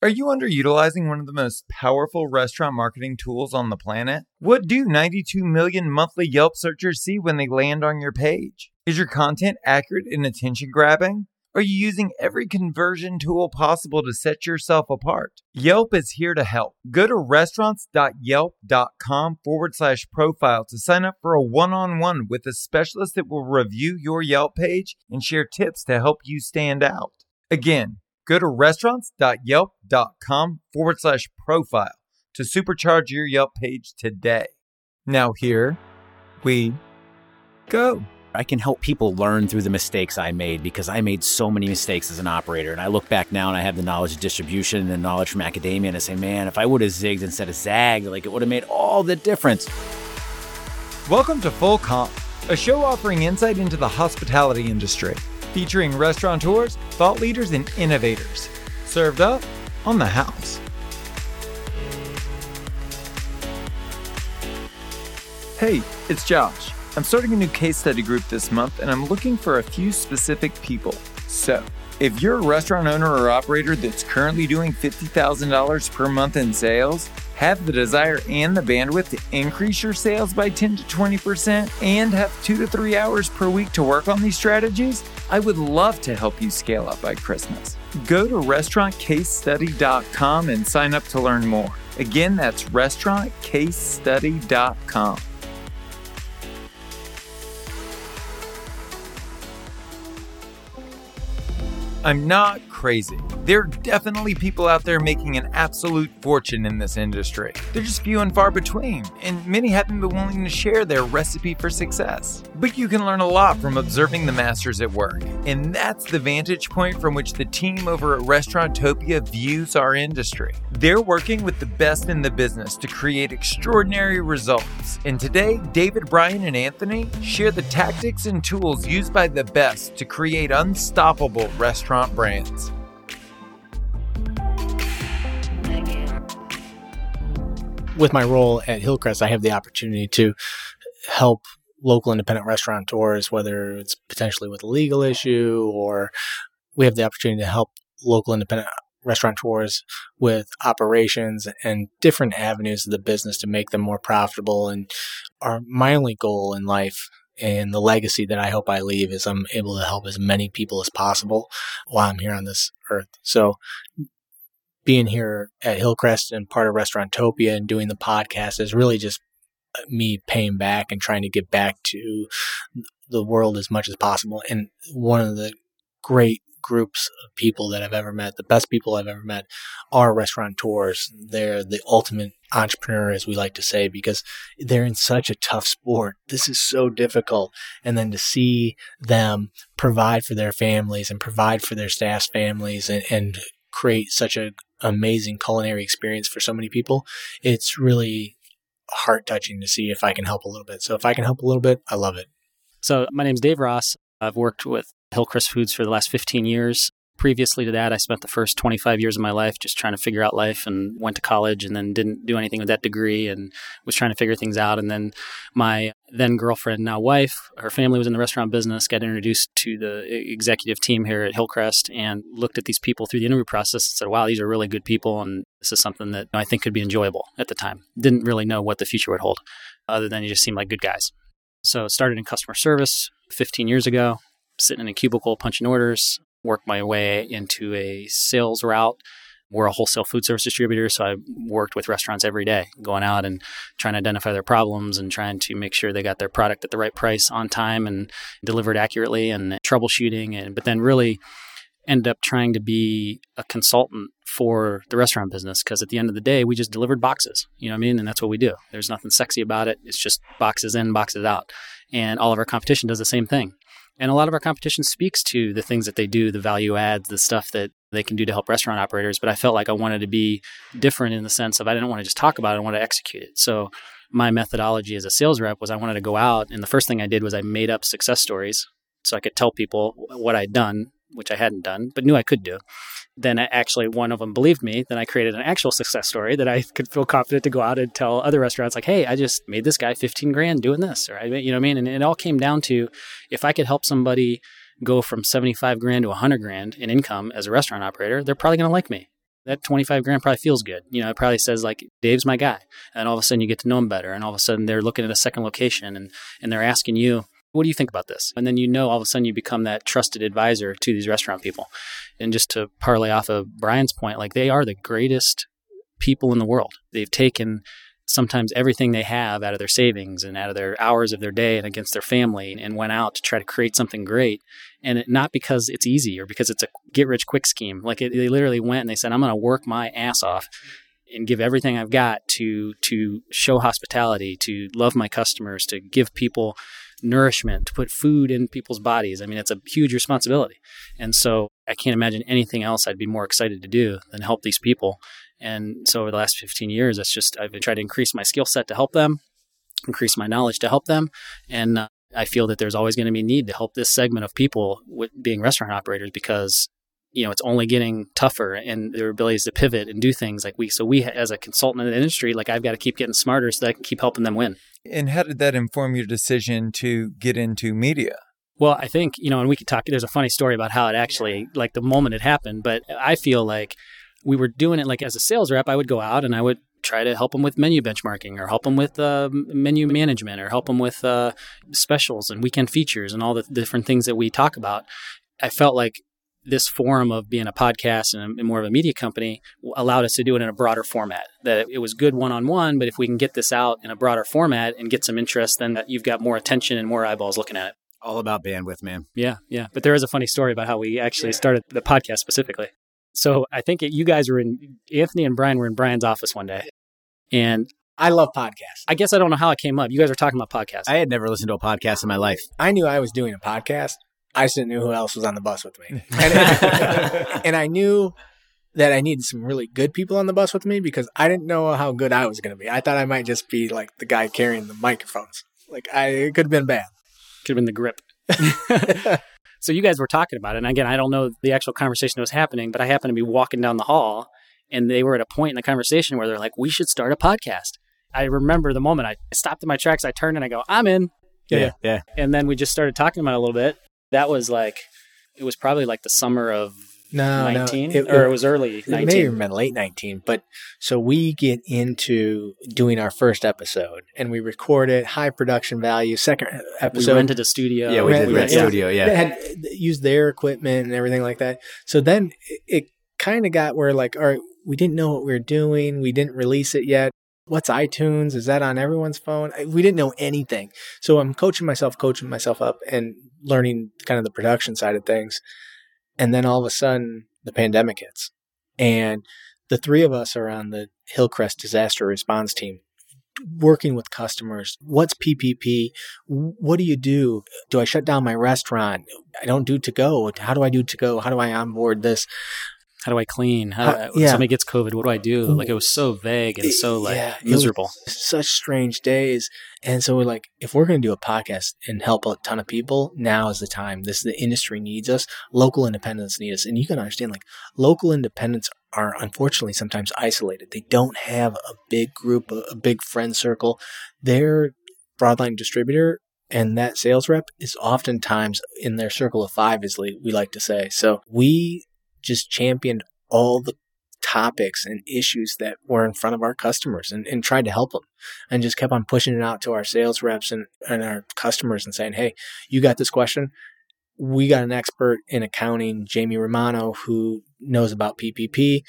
Are you underutilizing one of the most powerful restaurant marketing tools on the planet? What do 92 million monthly Yelp searchers see when they land on your page? Is your content accurate and attention grabbing? Are you using every conversion tool possible to set yourself apart? Yelp is here to help. Go to restaurants.yelp.com forward slash profile to sign up for a one on one with a specialist that will review your Yelp page and share tips to help you stand out. Again, Go to restaurants.yelp.com forward slash profile to supercharge your Yelp page today. Now, here we go. I can help people learn through the mistakes I made because I made so many mistakes as an operator. And I look back now and I have the knowledge of distribution and the knowledge from academia. And I say, man, if I would have zigged instead of zagged, like it would have made all the difference. Welcome to Full Comp, a show offering insight into the hospitality industry featuring restaurateurs, thought leaders, and innovators. Served up on the house. Hey, it's Josh. I'm starting a new case study group this month and I'm looking for a few specific people. So, if you're a restaurant owner or operator that's currently doing $50,000 per month in sales, have the desire and the bandwidth to increase your sales by 10 to 20%, and have two to three hours per week to work on these strategies, I would love to help you scale up by Christmas. Go to restaurantcasestudy.com and sign up to learn more. Again, that's restaurantcasestudy.com. I'm not crazy. There are definitely people out there making an absolute fortune in this industry. They're just few and far between, and many haven't been willing to share their recipe for success. But you can learn a lot from observing the masters at work, and that's the vantage point from which the team over at Restaurantopia views our industry. They're working with the best in the business to create extraordinary results. And today, David, Brian, and Anthony share the tactics and tools used by the best to create unstoppable restaurant brands. with my role at Hillcrest, I have the opportunity to help local independent restaurateurs, whether it's potentially with a legal issue or we have the opportunity to help local independent restaurateurs with operations and different avenues of the business to make them more profitable. And our, my only goal in life and the legacy that I hope I leave is I'm able to help as many people as possible while I'm here on this earth. So being here at Hillcrest and part of Restaurantopia and doing the podcast is really just uh, me paying back and trying to get back to the world as much as possible. And one of the great groups of people that I've ever met, the best people I've ever met, are restaurateurs. They're the ultimate entrepreneur, as we like to say, because they're in such a tough sport. This is so difficult. And then to see them provide for their families and provide for their staff's families and, and create such an amazing culinary experience for so many people, it's really heart touching to see if I can help a little bit. So if I can help a little bit, I love it. So my name is Dave Ross. I've worked with Hillcrest Foods for the last 15 years previously to that, I spent the first 25 years of my life just trying to figure out life and went to college and then didn't do anything with that degree and was trying to figure things out. And then my then girlfriend, now wife, her family was in the restaurant business, got introduced to the executive team here at Hillcrest and looked at these people through the interview process and said, wow, these are really good people. And this is something that I think could be enjoyable at the time. Didn't really know what the future would hold other than you just seemed like good guys. So started in customer service 15 years ago, sitting in a cubicle punching orders, worked my way into a sales route. We're a wholesale food service distributor, so I worked with restaurants every day, going out and trying to identify their problems and trying to make sure they got their product at the right price on time and delivered accurately and troubleshooting. And but then really ended up trying to be a consultant for the restaurant business because at the end of the day, we just delivered boxes. You know what I mean? And that's what we do. There's nothing sexy about it. It's just boxes in, boxes out. And all of our competition does the same thing. And a lot of our competition speaks to the things that they do, the value adds, the stuff that they can do to help restaurant operators. But I felt like I wanted to be different in the sense of I didn't want to just talk about it, I wanted to execute it. So my methodology as a sales rep was I wanted to go out, and the first thing I did was I made up success stories so I could tell people what I'd done, which I hadn't done, but knew I could do then actually one of them believed me. Then I created an actual success story that I could feel confident to go out and tell other restaurants, like, "Hey, I just made this guy 15 grand doing this," or I, you know, what I mean. And it all came down to if I could help somebody go from 75 grand to 100 grand in income as a restaurant operator, they're probably going to like me. that 25 grand probably feels good. You know, it probably says like, Dave's my guy. And all of a sudden you get to know him better. And all of a sudden they're looking at a second location and, and they're asking you, what do you think about this? And then you know all of a sudden you become that trusted advisor to these restaurant people. And just to parlay off of Brian's point, like they are the greatest people in the world. They've taken sometimes everything they have out of their savings and out of their hours of their day and against their family and went out to try to create something great. And it, not because it's easy or because it's a get rich quick scheme. Like it, they literally went and they said, I'm going to work my ass off and give everything I've got to to show hospitality, to love my customers, to give people nourishment, to put food in people's bodies. I mean, it's a huge responsibility. And so I can't imagine anything else I'd be more excited to do than help these people. And so over the last 15 years, that's just, I've tried to increase my skill set to help them, increase my knowledge to help them. And uh, I feel that there's always going to be need to help this segment of people with being restaurant operators because you know it's only getting tougher and their abilities to pivot and do things like we so we as a consultant in the industry like i've got to keep getting smarter so that i can keep helping them win. And how did that inform your decision to get into media? Well i think you know and we could talk there's a funny story about how it actually like the moment it happened but i feel like we were doing it like as a sales rep i would go out and i would try to help them with menu benchmarking or help them with uh, menu management or help them with uh, specials and weekend features and all the different things that we talk about. I felt like this forum of being a podcast and more of a media company allowed us to do it in a broader format. That it was good one on one, but if we can get this out in a broader format and get some interest, then you've got more attention and more eyeballs looking at it. All about bandwidth, man. Yeah, yeah. But there is a funny story about how we actually started the podcast specifically. So I think it, you guys were in Anthony and Brian were in Brian's office one day, and I love podcasts. I guess I don't know how it came up. You guys were talking about podcasts. I had never listened to a podcast in my life. I knew I was doing a podcast, I just didn't know who else was on the bus with me. And, and, I knew that I needed some really good people on the bus with me because I didn't know how good I was going to be. I thought I might just be like the guy carrying the microphones. Like I, it could have been bad. Could have been the grip. so you guys were talking about it. And again, I don't know the actual conversation that was happening, but I happened to be walking down the hall and they were at a point in the conversation where they're like, we should start a podcast. I remember the moment I stopped in my tracks, I turned and I go, I'm in. Yeah, yeah. yeah. And then we just started talking about it a little bit that was like it was probably like the summer of no, 19 no, it, or it was early 19 it may have been late 19 but so we get into doing our first episode and we record it high production value second episode. we rented a studio. Yeah we did rent yeah. studio yeah. They had used their equipment and everything like that. So then it, it kind of got where like all right we didn't know what we were doing. We didn't release it yet what's iTunes? Is that on everyone's phone? We didn't know anything. So I'm coaching myself, coaching myself up and learning kind of the production side of things. And then all of a sudden, the pandemic hits. And the three of us are on the Hillcrest disaster response team, working with customers. What's PPP? What do you do? Do I shut down my restaurant? I don't do to go. How do I do to go? How do I onboard this? How do I clean? How, how yeah. somebody gets COVID, what do I do? Like it was so vague and so like yeah, miserable. Such strange days. And so we're like, if we're going to do a podcast and help a ton of people, now is the time. This the industry needs us. Local independents need us. And you can understand like local independents are unfortunately sometimes isolated. They don't have a big group, a, a big friend circle. Their broadline distributor and that sales rep is oftentimes in their circle of five, as we like to say. So we just championed all the topics and issues that were in front of our customers and, and tried to help them and just kept on pushing it out to our sales reps and, and our customers and saying, Hey, you got this question. We got an expert in accounting, Jamie Romano, who knows about PPP.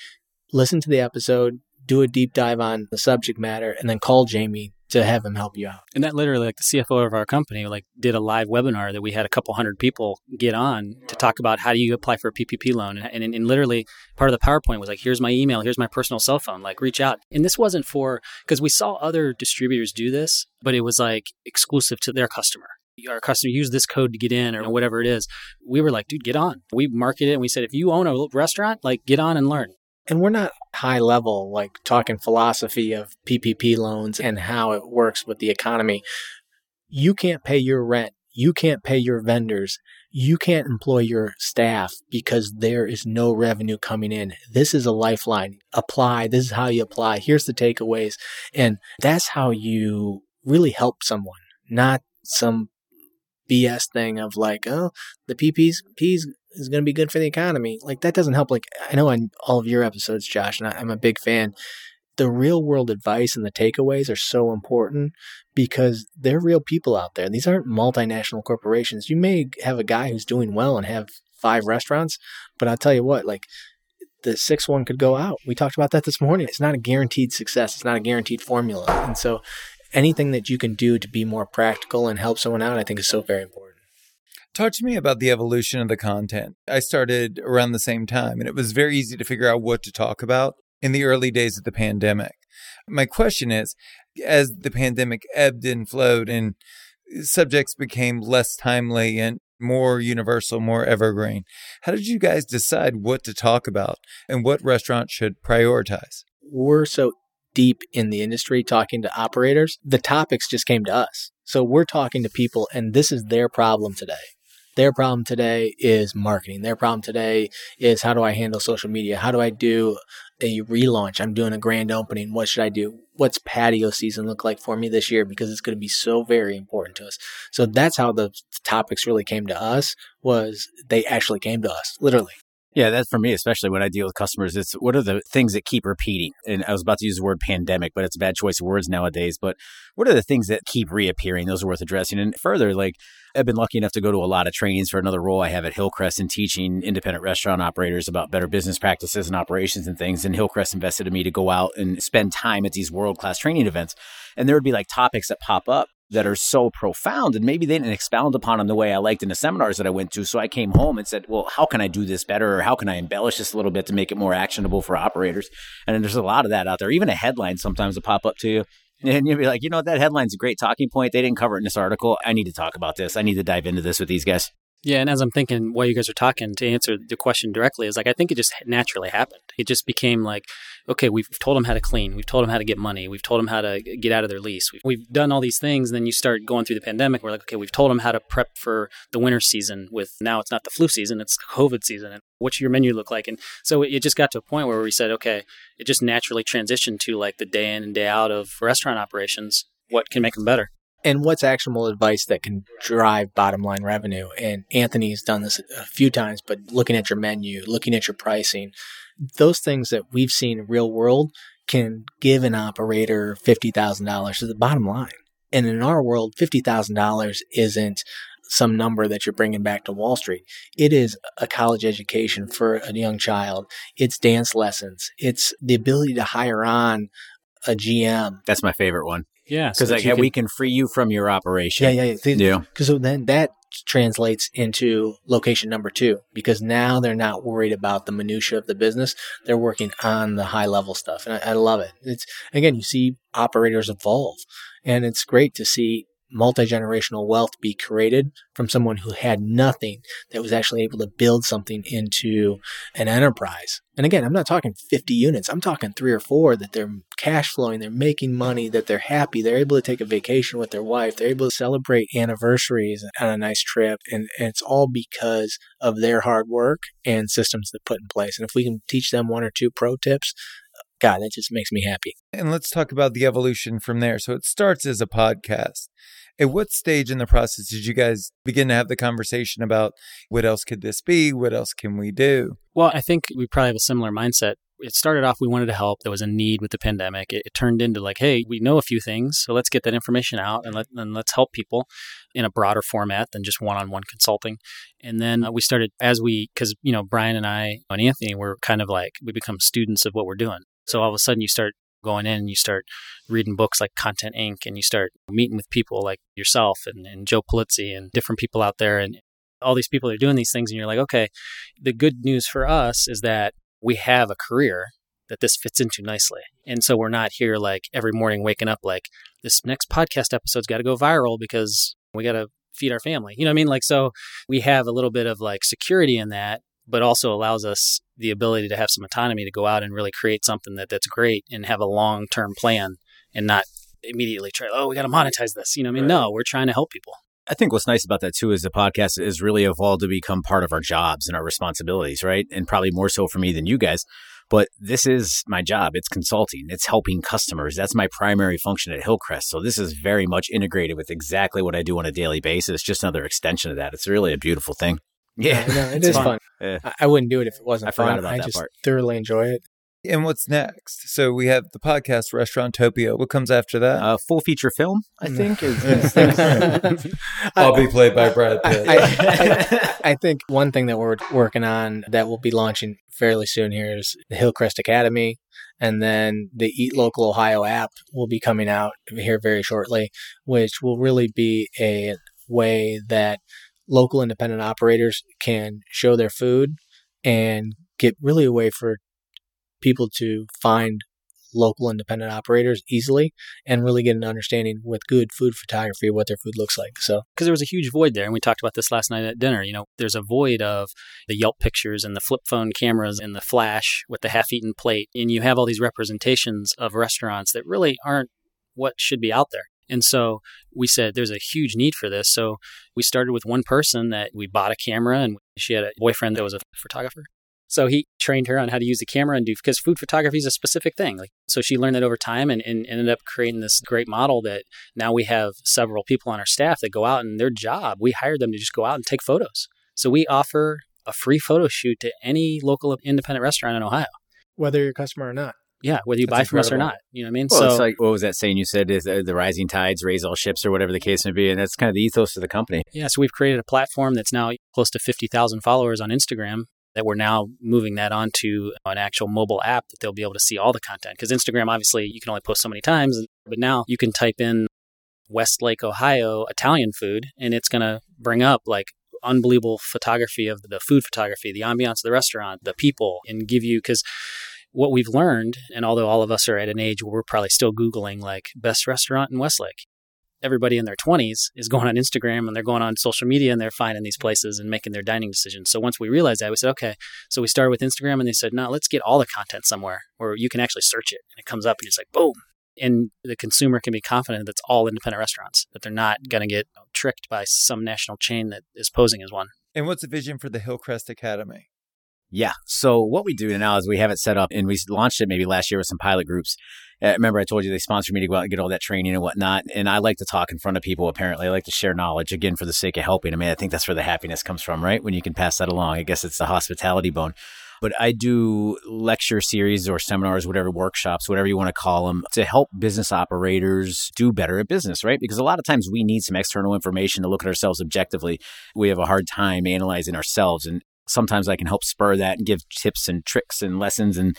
Listen to the episode, do a deep dive on the subject matter, and then call Jamie to have him help you out. And that literally, like the CFO of our company, like did a live webinar that we had a couple hundred people get on to talk about how do you apply for a PPP loan. And, and, and literally, part of the PowerPoint was like, here's my email, here's my personal cell phone, like reach out. And this wasn't for because we saw other distributors do this, but it was like exclusive to their customer our customer use this code to get in or whatever it is. We were like, dude, get on. We marketed it and we said, if you own a restaurant, like get on and learn and we're not high level, like talking philosophy of PPP loans and how it works with the economy. You can't pay your rent. You can't pay your vendors. You can't employ your staff because there is no revenue coming in. This is a lifeline. Apply. This is how you apply. Here's the takeaways. And that's how you really help someone, not some BS thing of like, oh, the PP's P's is going to be good for the economy. Like that doesn't help. Like I know on all of your episodes, Josh, and I, I'm a big fan. The real world advice and the takeaways are so important because they're real people out there. These aren't multinational corporations. You may have a guy who's doing well and have five restaurants, but I'll tell you what, like the sixth one could go out. We talked about that this morning. It's not a guaranteed success. It's not a guaranteed formula. And so anything that you can do to be more practical and help someone out, I think is so very important. Talk to me about the evolution of the content. I started around the same time, and it was very easy to figure out what to talk about in the early days of the pandemic. My question is as the pandemic ebbed and flowed and subjects became less timely and more universal, more evergreen, how did you guys decide what to talk about and what restaurants should prioritize? We're so deep in the industry talking to operators, the topics just came to us. So we're talking to people, and this is their problem today. Their problem today is marketing. Their problem today is how do I handle social media? How do I do a relaunch? I'm doing a grand opening. What should I do? What's patio season look like for me this year? Because it's going to be so very important to us. So that's how the topics really came to us was they actually came to us, literally. Yeah, that's for me, especially when I deal with customers. It's what are the things that keep repeating? And I was about to use the word pandemic, but it's a bad choice of words nowadays. But what are the things that keep reappearing? Those are worth addressing. And further, like I've been lucky enough to go to a lot of trainings for another role I have at Hillcrest and teaching independent restaurant operators about better business practices and operations and things. And Hillcrest invested in me to go out and spend time at these world class training events. And there would be like topics that pop up that are so profound and maybe they didn't expound upon them the way I liked in the seminars that I went to. So I came home and said, well, how can I do this better? Or how can I embellish this a little bit to make it more actionable for operators? And there's a lot of that out there. Even a headline sometimes will pop up to you. And you'll be like, you know, that headline's a great talking point. They didn't cover it in this article. I need to talk about this. I need to dive into this with these guys. Yeah, and as I'm thinking while you guys are talking to answer the question directly is like I think it just naturally happened. It just became like, okay, we've told them how to clean, we've told them how to get money, we've told them how to get out of their lease, we've, we've done all these things. And then you start going through the pandemic. We're like, okay, we've told them how to prep for the winter season. With now, it's not the flu season, it's COVID season. And what's your menu look like? And so it just got to a point where we said, okay, it just naturally transitioned to like the day in and day out of restaurant operations. What can make them better? And what's actionable advice that can drive bottom line revenue. And Anthony's done this a few times, but looking at your menu, looking at your pricing, those things that we've seen in real world can give an operator $50,000 to the bottom line. And in our world, $50,000 isn't some number that you're bringing back to Wall Street. It is a college education for a young child. It's dance lessons. It's the ability to hire on a GM. That's my favorite one. Yeah, because so like, we can free you from your operation. Yeah, yeah, yeah. yeah. Because so then that translates into location number two because now they're not worried about the minutia of the business. They're working on the high level stuff, and I, I love it. It's again, you see operators evolve, and it's great to see multi generational wealth be created from someone who had nothing that was actually able to build something into an enterprise. And again, I'm not talking 50 units, I'm talking three or four that they're cash flowing, they're making money, that they're happy, they're able to take a vacation with their wife, they're able to celebrate anniversaries on a nice trip. And, and it's all because of their hard work and systems they put in place. And if we can teach them one or two pro tips, God, that just makes me happy. And let's talk about the evolution from there. So it starts as a podcast. At what stage in the process did you guys begin to have the conversation about what else could this be? What else can we do? Well, I think we probably have a similar mindset. It started off, we wanted to help. There was a need with the pandemic. It, it turned into like, hey, we know a few things, so let's get that information out and, let, and let's help people in a broader format than just one on one consulting. And then uh, we started, as we, because, you know, Brian and I and Anthony were kind of like, we become students of what we're doing. So all of a sudden you start going in and you start reading books like Content Inc. and you start meeting with people like yourself and, and Joe Pulizzi and different people out there and all these people are doing these things and you're like, okay, the good news for us is that we have a career that this fits into nicely. And so we're not here like every morning waking up like this next podcast episode's got to go viral because we got to feed our family. You know what I mean? Like, so we have a little bit of like security in that but also allows us the ability to have some autonomy to go out and really create something that, that's great and have a long term plan and not immediately try, oh, we got to monetize this. You know, I mean, right. no, we're trying to help people. I think what's nice about that too is the podcast has really evolved to become part of our jobs and our responsibilities, right? And probably more so for me than you guys. But this is my job. It's consulting. It's helping customers. That's my primary function at Hillcrest. So this is very much integrated with exactly what I do on a daily basis. Just another extension of that. It's really a beautiful thing. Yeah, no, it is fun. fun. Yeah. I, I wouldn't do it if it wasn't I forgot fun. about I that just part. thoroughly enjoy it. And what's next? So we have the podcast Restaurantopia. What comes after that? uh, full feature film, I think. Is, is I'll be played by Brad Pitt. I, I, I think one thing that we're working on that will be launching fairly soon here is the Hillcrest Academy. And then the Eat Local Ohio app will be coming out here very shortly, which will really be a way that local independent operators can show their food and get really a way for people to find local independent operators easily and really get an understanding with good food photography what their food looks like. So because there was a huge void there and we talked about this last night at dinner you know there's a void of the yelp pictures and the flip phone cameras and the flash with the half-eaten plate and you have all these representations of restaurants that really aren't what should be out there and so we said there's a huge need for this so we started with one person that we bought a camera and she had a boyfriend that was a photographer so he trained her on how to use the camera and do because food photography is a specific thing. Like so she learned that over time and, and ended up creating this great model that now we have several people on our staff that go out and their job, we hired them to just go out and take photos. So we offer a free photo shoot to any local independent restaurant in Ohio. whether you're a customer or not. Yeah, whether you That's buy from us or not. You know what I mean? well, so it's like what was that saying you said? Is uh, the rising tides raise all ships, or whatever the case may be, and that's kind of the ethos of the company. Yeah, so we've created a platform that's now close to 50,000 followers on Instagram that we're now moving that onto an actual mobile app that they'll be able to see all the content. Because Instagram, obviously, you can only post so many times, but now you can type in Westlake, Ohio Italian food, and it's going to bring up like unbelievable photography of the food photography, the ambiance of the restaurant, the people, and give you because what we've learned, and although all of us are at an age where we're probably still Googling like best restaurant in Westlake, everybody in their 20s is going on Instagram and they're going on social media and they're finding these places and making their dining decisions. So once we realized that, we said, okay. So we started with Instagram and they said, no, let's get all the content somewhere where you can actually search it and it comes up and it's like, boom. And the consumer can be confident that it's all independent restaurants, that they're not going to get tricked by some national chain that is posing as one. and what's the vision for the Hillcrest Academy? Yeah. So what we do now is we have it set up, and we launched it maybe last year with some pilot groups. Uh, remember, I told you they sponsored me to go out and get all that training and whatnot. And I like to talk in front of people. Apparently, I like to share knowledge again for the sake of helping. I mean, I think that's where the happiness comes from, right? When you can pass that along. I guess it's the hospitality bone. But I do lecture series or seminars, whatever workshops, whatever you want to call them, to help business operators do better at business, right? Because a lot of times we need some external information to look at ourselves objectively. We have a hard time analyzing ourselves. And sometimes I can help spur that and give tips and tricks and lessons. And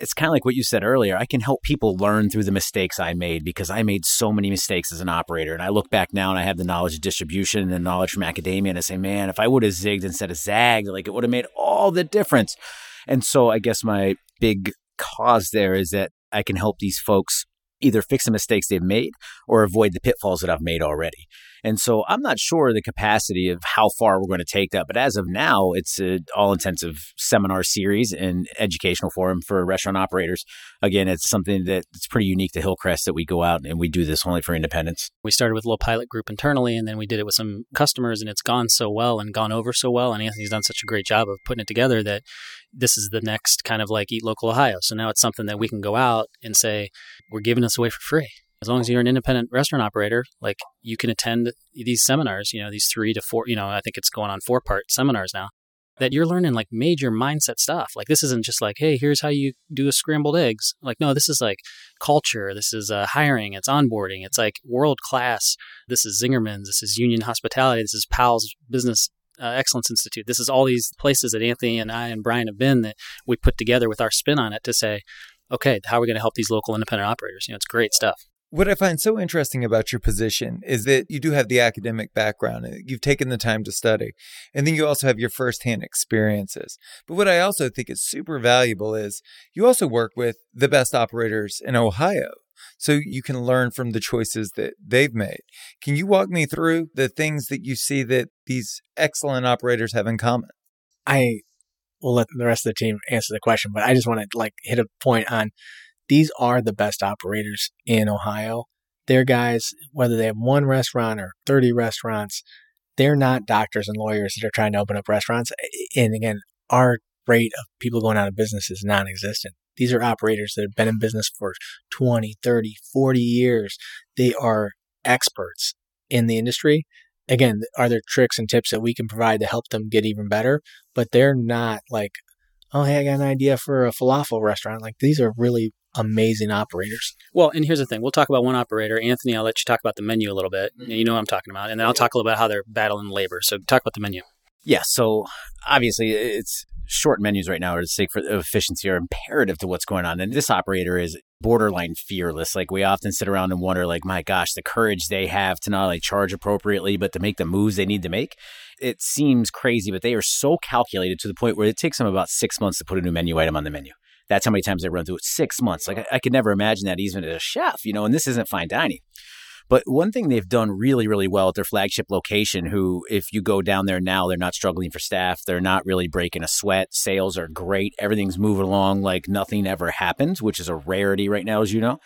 it's kind of like what you said earlier. I can help people learn through the mistakes I made because I made so many mistakes as an operator. And I look back now and I have the knowledge of distribution and the knowledge from academia. And I say, man, if I would have zigged instead of zagged, like it would have made all the difference. And so I guess my big cause there is that I can help these folks either fix the mistakes they've made or avoid the pitfalls that I've made already. And so I'm not sure the capacity of how far we're going to take that. But as of now, it's an all intensive seminar series and educational forum for restaurant operators. Again, it's something that's pretty unique to Hillcrest that we go out and we do this only for independents. We started with a little pilot group internally, and then we did it with some customers, and it's gone so well and gone over so well. And Anthony's done such a great job of putting it together that this is the next kind of like Eat Local Ohio. So now it's something that we can go out and say, we're giving this away for free. As long as you're an independent restaurant operator, like you can attend these seminars, you know, these three to four, you know, I think it's going on four part seminars now that you're learning like major mindset stuff. Like this isn't just like, hey, here's how you do a scrambled eggs. Like no, this is like culture. This is uh, hiring. It's onboarding. It's like world class. This is Zingerman's. This is Union Hospitality. This is Powell's Business uh, Excellence Institute. This is all these places that Anthony and I and Brian have been that we put together with our spin on it to say, okay, how are we going to help these local independent operators? You know, it's great stuff. What I find so interesting about your position is that you do have the academic background. You've taken the time to study, and then you also have your firsthand experiences. But what I also think is super valuable is you also work with the best operators in Ohio. So you can learn from the choices that they've made. Can you walk me through the things that you see that these excellent operators have in common? I will let the rest of the team answer the question, but I just want to like hit a point on these are the best operators in Ohio. They're guys, whether they have one restaurant or 30 restaurants, they're not doctors and lawyers that are trying to open up restaurants. And again, our rate of people going out of business is non existent. These are operators that have been in business for 20, 30, 40 years. They are experts in the industry again, are there tricks and tips that we can provide to help them get even better? But they're not like, oh, hey, I got an idea for a falafel restaurant. Like these are really amazing operators. Well, and here's the thing: we'll talk about one operator, Anthony. I'll let you talk about the menu a little bit. Mm-hmm. You know what I'm talking about, and then I'll talk a little about how they're battling labor. So talk about the menu. Yeah. So obviously, it's short menus right now are to sake for efficiency are imperative to what's going on. And this operator is borderline fearless. Like we often sit around and wonder, like, my gosh, the courage they have to not only charge appropriately, but to make the moves they need to make. It seems crazy, but they are so calculated to the point where it takes them about six months to put a new menu item on the menu. That's how many times they run through it. Six months. Like I, I could never imagine that even as a chef, you know, and this isn't fine dining. But one thing they've done really, really well at their flagship location, who, if you go down there now, they're not struggling for staff. They're not really breaking a sweat. Sales are great. Everything's moving along like nothing ever happened, which is a rarity right now, as you know.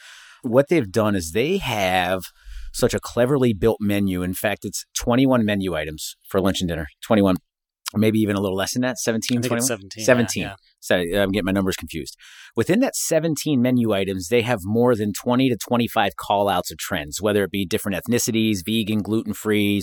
What they've done is they have such a cleverly built menu. In fact, it's 21 menu items for lunch and dinner. 21 maybe even a little less than that 17 21 17 17 yeah, yeah. so i'm getting my numbers confused. Within that 17 menu items they have more than 20 to 25 call outs of trends whether it be different ethnicities vegan gluten-free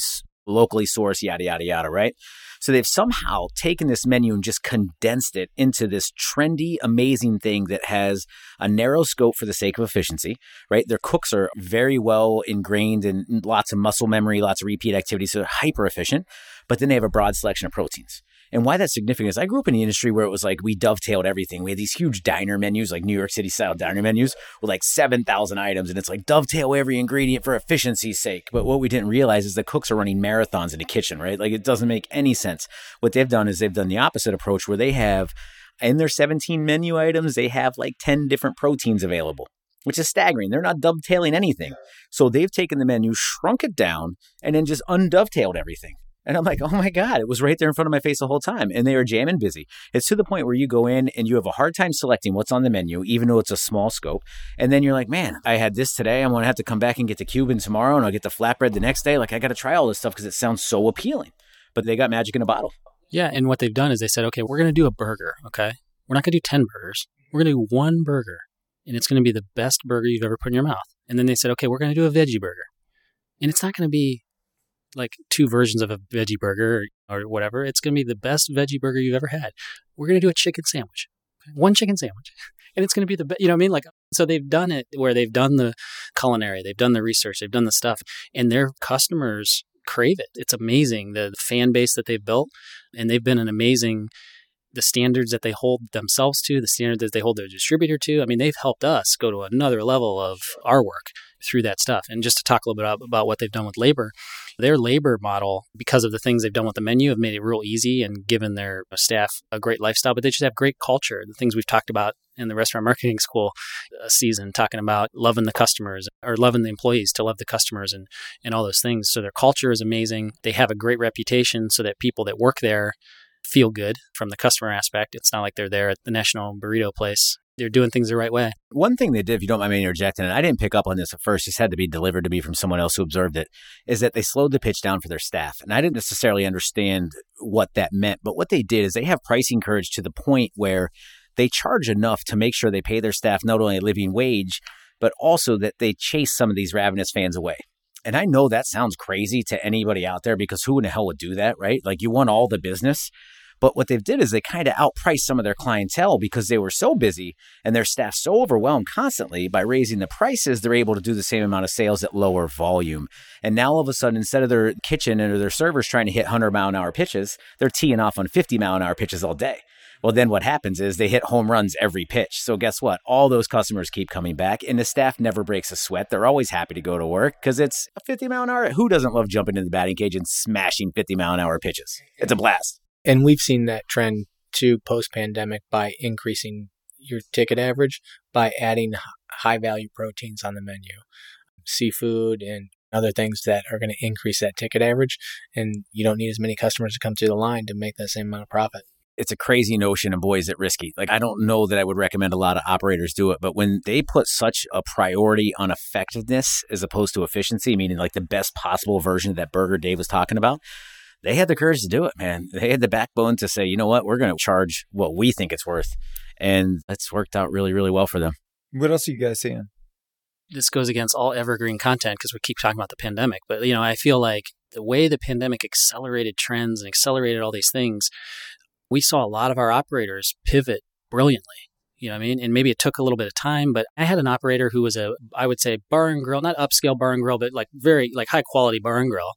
locally sourced yada yada yada right so they've somehow taken this menu and just condensed it into this trendy amazing thing that has a narrow scope for the sake of efficiency right their cooks are very well ingrained in lots of muscle memory lots of repeat activities so they're hyper efficient but then they have a broad selection of proteins. And why that's significant is I grew up in the industry where it was like we dovetailed everything. We had these huge diner menus, like New York City style diner menus with like 7,000 items. And it's like dovetail every ingredient for efficiency's sake. But what we didn't realize is the cooks are running marathons in the kitchen, right? Like it doesn't make any sense. What they've done is they've done the opposite approach where they have in their 17 menu items, they have like 10 different proteins available which is staggering. They're not dovetailing anything. So they've taken the menu, shrunk it down, and then just undovetailed everything. And I'm like, oh my God, it was right there in front of my face the whole time. And they are jamming busy. It's to the point where you go in and you have a hard time selecting what's on the menu, even though it's a small scope. And then you're like, man, I had this today. I'm going to have to come back and get the Cuban tomorrow and I'll get the flatbread the next day. Like, I got to try all this stuff because it sounds so appealing. But they got magic in a bottle. Yeah. And what they've done is they said, okay, we're going to do a burger. Okay. We're not going to do 10 burgers. We're going to do one burger and it's going to be the best burger you've ever put in your mouth. And then they said, okay, we're going to do a veggie burger. And it's not going to be like two versions of a veggie burger or, whatever. It's going to be the best veggie burger you've ever had. We're going to do a chicken sandwich, one chicken sandwich, and it's going to be the best. You know what I mean? Like, so they've done it where they've done the culinary, they've done the research, they've done the stuff, and their customers crave it. It's amazing the fan base that they've built, and they've been an amazing the standards that they hold themselves to, the standards that they hold their distributor to. I mean, they've helped us go to another level of our work through that stuff. And just to talk a little bit about what they've done with labor, their labor model, because of the things they've done with the menu, have made it real easy and given their staff a great lifestyle. But they just have great culture. The things we've talked about in the restaurant marketing school uh, season, talking about loving the customers or loving the employees to love the customers and, and all those things. So their culture is amazing. They have a great reputation so that people that work there feel good from the customer aspect. It's not like they're there at the National Burrito Place. They're doing things the right way. One thing they did, if you don't mind me interjecting, and I didn't pick up on this at first, this had to be delivered to me from someone else who observed it, is that they slowed the pitch down for their staff. And I didn't necessarily understand what that meant, but what they did is they have pricing courage to the point where they charge enough to make sure they pay their staff not only a living wage, but also that they chase some of these ravenous fans away. And I know that sounds crazy to anybody out there because who in the hell would do that, right? Like you want all the business. But what they've did is they kind of outpriced some of their clientele because they were so busy and their staff so overwhelmed constantly by raising the prices, they're able to do the same amount of sales at lower volume. And now all of a sudden, instead of their kitchen and their servers trying to hit 100 mile an hour pitches, they're teeing off on 50 mile an hour pitches all day. Well, then what happens is they hit home runs every pitch. So guess what? All those customers keep coming back, and the staff never breaks a sweat. They're always happy to go to work because it's a 50 mile an hour. Who doesn't love jumping into the batting cage and smashing 50 mile an hour pitches? It's a blast. And we've seen that trend too post pandemic by increasing your ticket average by adding high value proteins on the menu, seafood and other things that are going to increase that ticket average. And you don't need as many customers to come through the line to make that same amount of profit it's a crazy notion and boy is it risky like i don't know that i would recommend a lot of operators do it but when they put such a priority on effectiveness as opposed to efficiency meaning like the best possible version of that burger dave was talking about they had the courage to do it, man. They had the backbone to say, you know what, we're going to charge what we think it's worth. And that's worked out really, really well for them. What else are you guys seeing? This goes against all evergreen content because we keep talking about the pandemic. But, you know, I feel like The way the pandemic accelerated trends and accelerated all these things, we saw a lot of our operators pivot brilliantly. You know what I mean? And maybe it took a little bit of time, but I had an operator who was a, I would say, bar and grill, not upscale bar and grill, but like very, like high quality bar and grill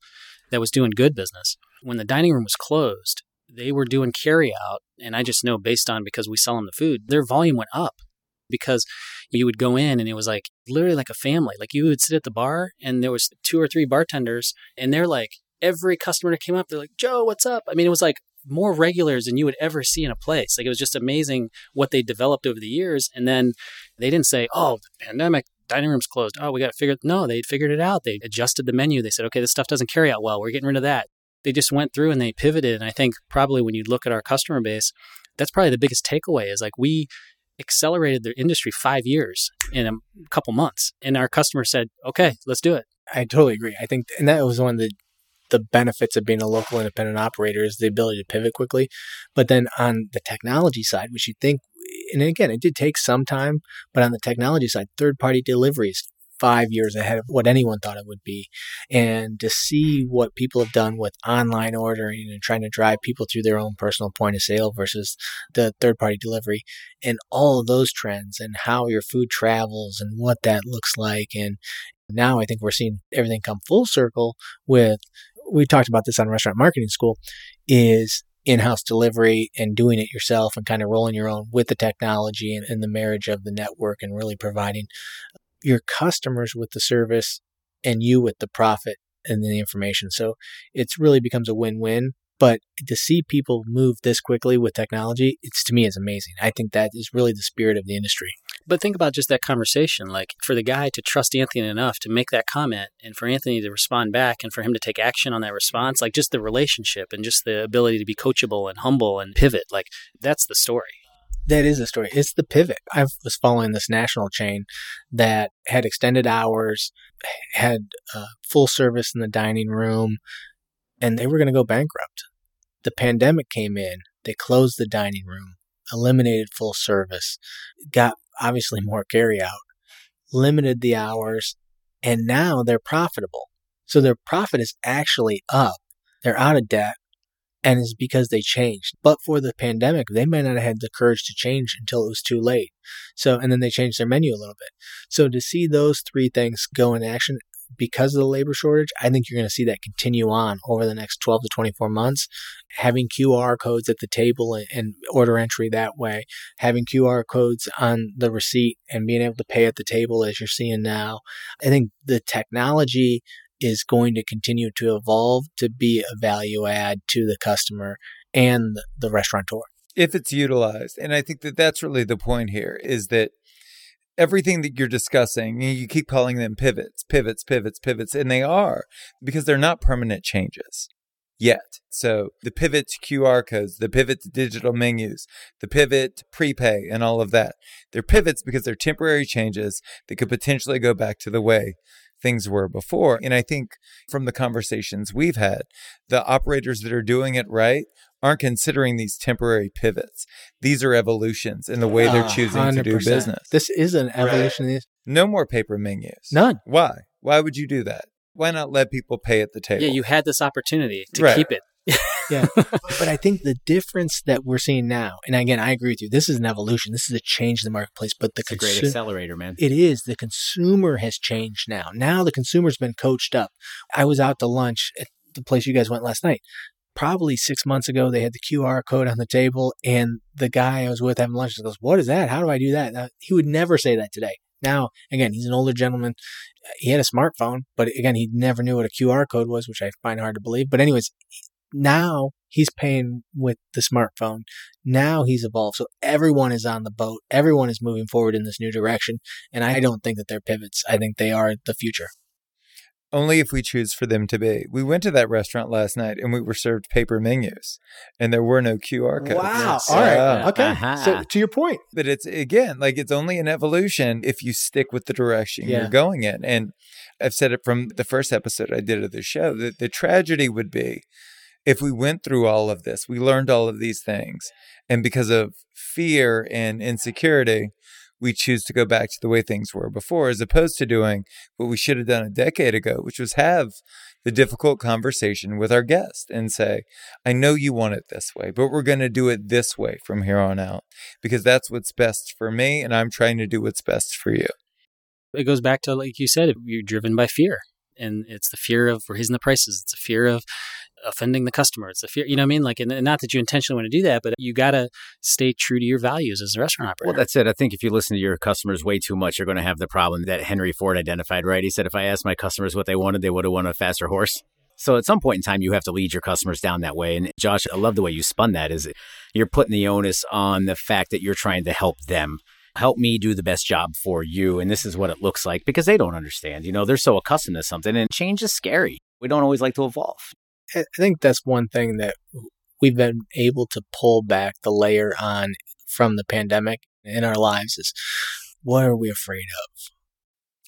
that was doing good business. When the dining room was closed, they were doing carry out. And I just know based on because we sell them the food, their volume went up because you would go in and it was like literally like a family. Like you would sit at the bar and there was two or three bartenders and they're like, every customer that came up, they're like, Joe, what's up? I mean, it was like more regulars than you would ever see in a place. Like it was just amazing what they developed over the years. And then they didn't say, oh, the pandemic, dining room's closed. Oh, we got to figure. No, they figured it out. They adjusted the menu. They said, okay, this stuff doesn't carry out well. We're getting rid of that. They just went through and they pivoted. And I think probably when you look at our customer base, that's probably the biggest takeaway is like we accelerated their industry five years in a couple months. And our customer said, okay, let's do it. I totally agree. I think, and that was one of the the benefits of being a local independent operator is the ability to pivot quickly. But then on the technology side, which you think, and again, it did take some time, but on the technology side, third party deliveries five years ahead of what anyone thought it would be. And to see what people have done with online ordering and trying to drive people through their own personal point of sale versus the third party delivery and all of those trends and how your food travels and what that looks like. And now I think we're seeing everything come full circle with we talked about this on restaurant marketing school is in-house delivery and doing it yourself and kind of rolling your own with the technology and, and the marriage of the network and really providing your customers with the service and you with the profit and the information. So it's really becomes a win-win. But to see people move this quickly with technology, it's to me is amazing. I think that is really the spirit of the industry. But think about just that conversation. Like for the guy to trust Anthony enough to make that comment and for Anthony to respond back and for him to take action on that response, like just the relationship and just the ability to be coachable and humble and pivot, like that's the story. That is a story. It's the pivot. I was following this national chain that had extended hours, had uh, full service in the dining room, and they were going to go bankrupt. The pandemic came in. They closed the dining room, eliminated full service, got obviously more carry out, limited the hours, and now they're profitable. So their profit is actually up. They're out of debt and it's because they changed. But for the pandemic, they might not have had the courage to change until it was too late. So, and then they changed their menu a little bit. So to see those three things go in action because of the labor shortage, I think you're going to see that continue on over the next 12 to 24 months. Having QR codes at the table and, order entry that way, having QR codes on the receipt and being able to pay at the table as you're seeing now. I think the technology is going to continue to evolve to be a value add to the customer and the restaurateur. If it's utilized. And I think that that's really the point here is that everything that you're discussing, you keep calling them pivots, pivots, pivots, pivots, and they are because they're not permanent changes yet. So the pivot to QR codes, the pivot to digital menus, the pivot to prepay, and all of that. They're pivots because they're temporary changes that could potentially go back to the way things were before. And I think from the conversations we've had, the operators that are doing it right aren't considering these temporary pivots. These are evolutions in the way they're ah, choosing 100%. to do business. This is an evolution. Right. No more paper menus. None. Why? Why would you do that? Why not let people pay at the table? Yeah, you had this opportunity to right. keep it. Yeah. But I think the difference that we're seeing now, and again, I agree with you, this is an evolution. This is a change in the marketplace. But the consu- great accelerator, man. It is. The consumer has changed now. Now the consumer's been coached up. I was out to lunch at the place you guys went last night. Probably six months ago, they had the QR code on the table, and the guy I was with having lunch goes, "What is that? How do I do that?" Now, he would never say that today. Now, again, he's an older gentleman. He had a smartphone, but again, he never knew what a QR code was, which I find hard to believe. But anyways, now he's paying with the smartphone. Now he's evolved. So everyone is on the boat. Everyone is moving forward in this new direction. And I don't think that they're pivots. I think they are the future. Only if we choose for them to be. We went to that restaurant last night and we were served paper menus and there were no QR codes. Wow. All right. Uh, okay. Uh-huh. So to your point. But it's again, like it's only an evolution if you stick with the direction yeah. you're going in. And I've said it from the first episode I did of the show that the tragedy would be if we went through all of this, we learned all of these things, and because of fear and insecurity, we choose to go back to the way things were before, as opposed to doing what we should have done a decade ago, which was have the difficult conversation with our guest and say, I know you want it this way, but we're going to do it this way from here on out because that's what's best for me. And I'm trying to do what's best for you. It goes back to, like you said, you're driven by fear. And it's the fear of raising the prices. It's a fear of offending the customer. It's a fear, you know what I mean? Like, and not that you intentionally want to do that, but you got to stay true to your values as a restaurant operator. Well, that's it. I think if you listen to your customers way too much, you're going to have the problem that Henry Ford identified, right? He said, if I asked my customers what they wanted, they would have wanted a faster horse. So at some point in time, you have to lead your customers down that way. And Josh, I love the way you spun that. Is you're putting the onus on the fact that you're trying to help them help me do the best job for you. And this is what it looks like because they don't understand. You know, they're so accustomed to something and change is scary. We don't always like to evolve. I think that's one thing that we've been able to pull back the layer on from the pandemic in our lives is what are we afraid of?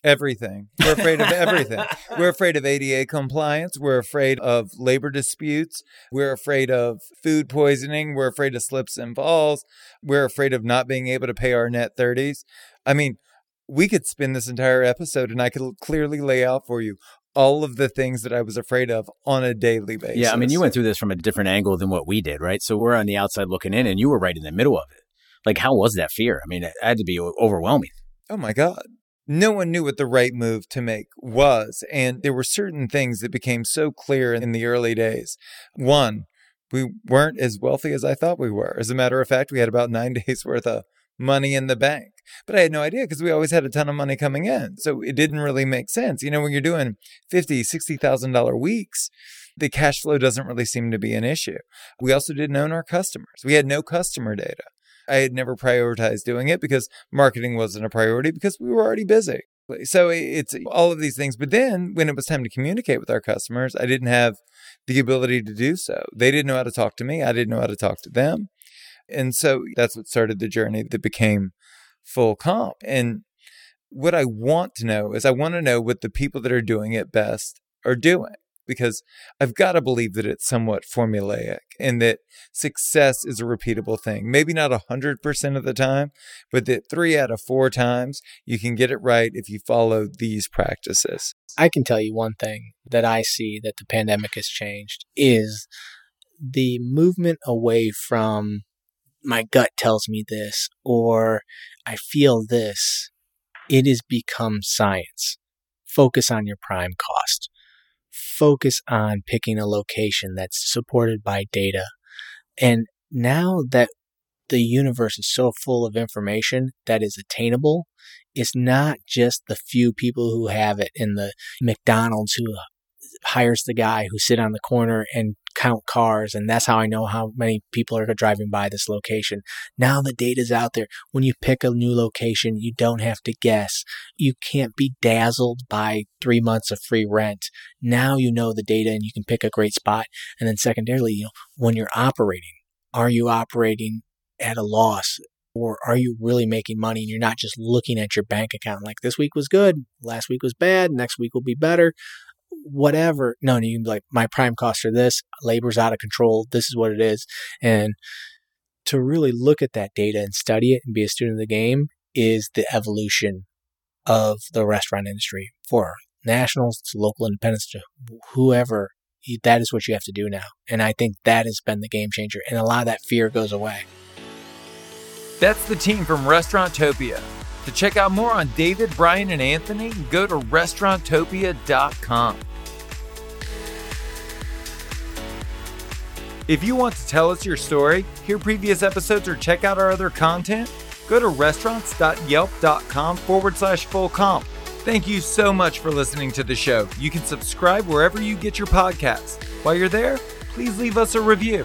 Everything. We're afraid of everything. We're afraid of ADA compliance. We're afraid of labor disputes. We're afraid of food poisoning. We're afraid of slips and falls. We're afraid of not being able to pay our net 30s. I mean, we could spin this entire episode and I could clearly lay out for you all of the things that I was afraid of on a daily basis. Yeah, I mean, you went through this from a different angle than what we did, right? So we're on the outside looking in and you were right in the middle of it. Like, how was that fear? I mean, it had to be overwhelming. Oh my God no one knew what the right move to make was. And there were certain things that became so clear in the early days. One, we weren't as wealthy as I thought we were. As a matter of fact, we had about nine days worth of money in the bank. But I had no idea because we always had a ton of money coming in. So it didn't really make sense. You know, when you're doing fifty, sixty thousand dollar weeks, the cash flow doesn't really seem to be an issue. We also didn't own our customers. We had no customer data. I had never prioritized doing it because marketing wasn't a priority because we were already busy. So it's all of these things. But then when it was time to communicate with our customers, I didn't have the ability to do so. They didn't know how to talk to me. I didn't know how to talk to them. And so that's what started the journey that became full comp. And what I want to know is I want to know what the people that are doing it best are doing because I've got to believe that it's somewhat formulaic and that success is a repeatable thing. Maybe not 100% of the time, but that three out of four times you can get it right if you follow these practices. I can tell you one thing that I see that the pandemic has changed is the movement away from my gut tells me this or I feel this. It has become science. Focus on your prime cost focus on picking a location that's supported by data. And now that the universe is so full of information that is attainable, it's not just the few people who have it in the McDonald's who hires the guy who sit on the corner and count cars and that's how I know how many people are driving by this location. Now the data's out there. When you pick a new location, you don't have to guess. You can't be dazzled by 3 months of free rent. Now you know the data and you can pick a great spot. And then secondarily, you know, when you're operating, are you operating at a loss? Or are you really making money and you're not just looking at your bank account like this week was good, last week was bad, next week will be better? Whatever. No, you can be like, my prime costs are this, labor's out of control, this is what it is. And to really look at that data and study it and be a student of the game is the evolution of the restaurant industry for nationals to local independents to whoever. That is what you have to do now. And I think that has been the game changer. And a lot of that fear goes away. That's the team from Restaurantopia. To check out more on David, Brian, and Anthony, go to restaurantopia.com. If you want to tell us your story, hear previous episodes, or check out our other content, go to restaurants.yelp.com forward slash full comp. Thank you so much for listening to the show. You can subscribe wherever you get your podcasts. While you're there, please leave us a review.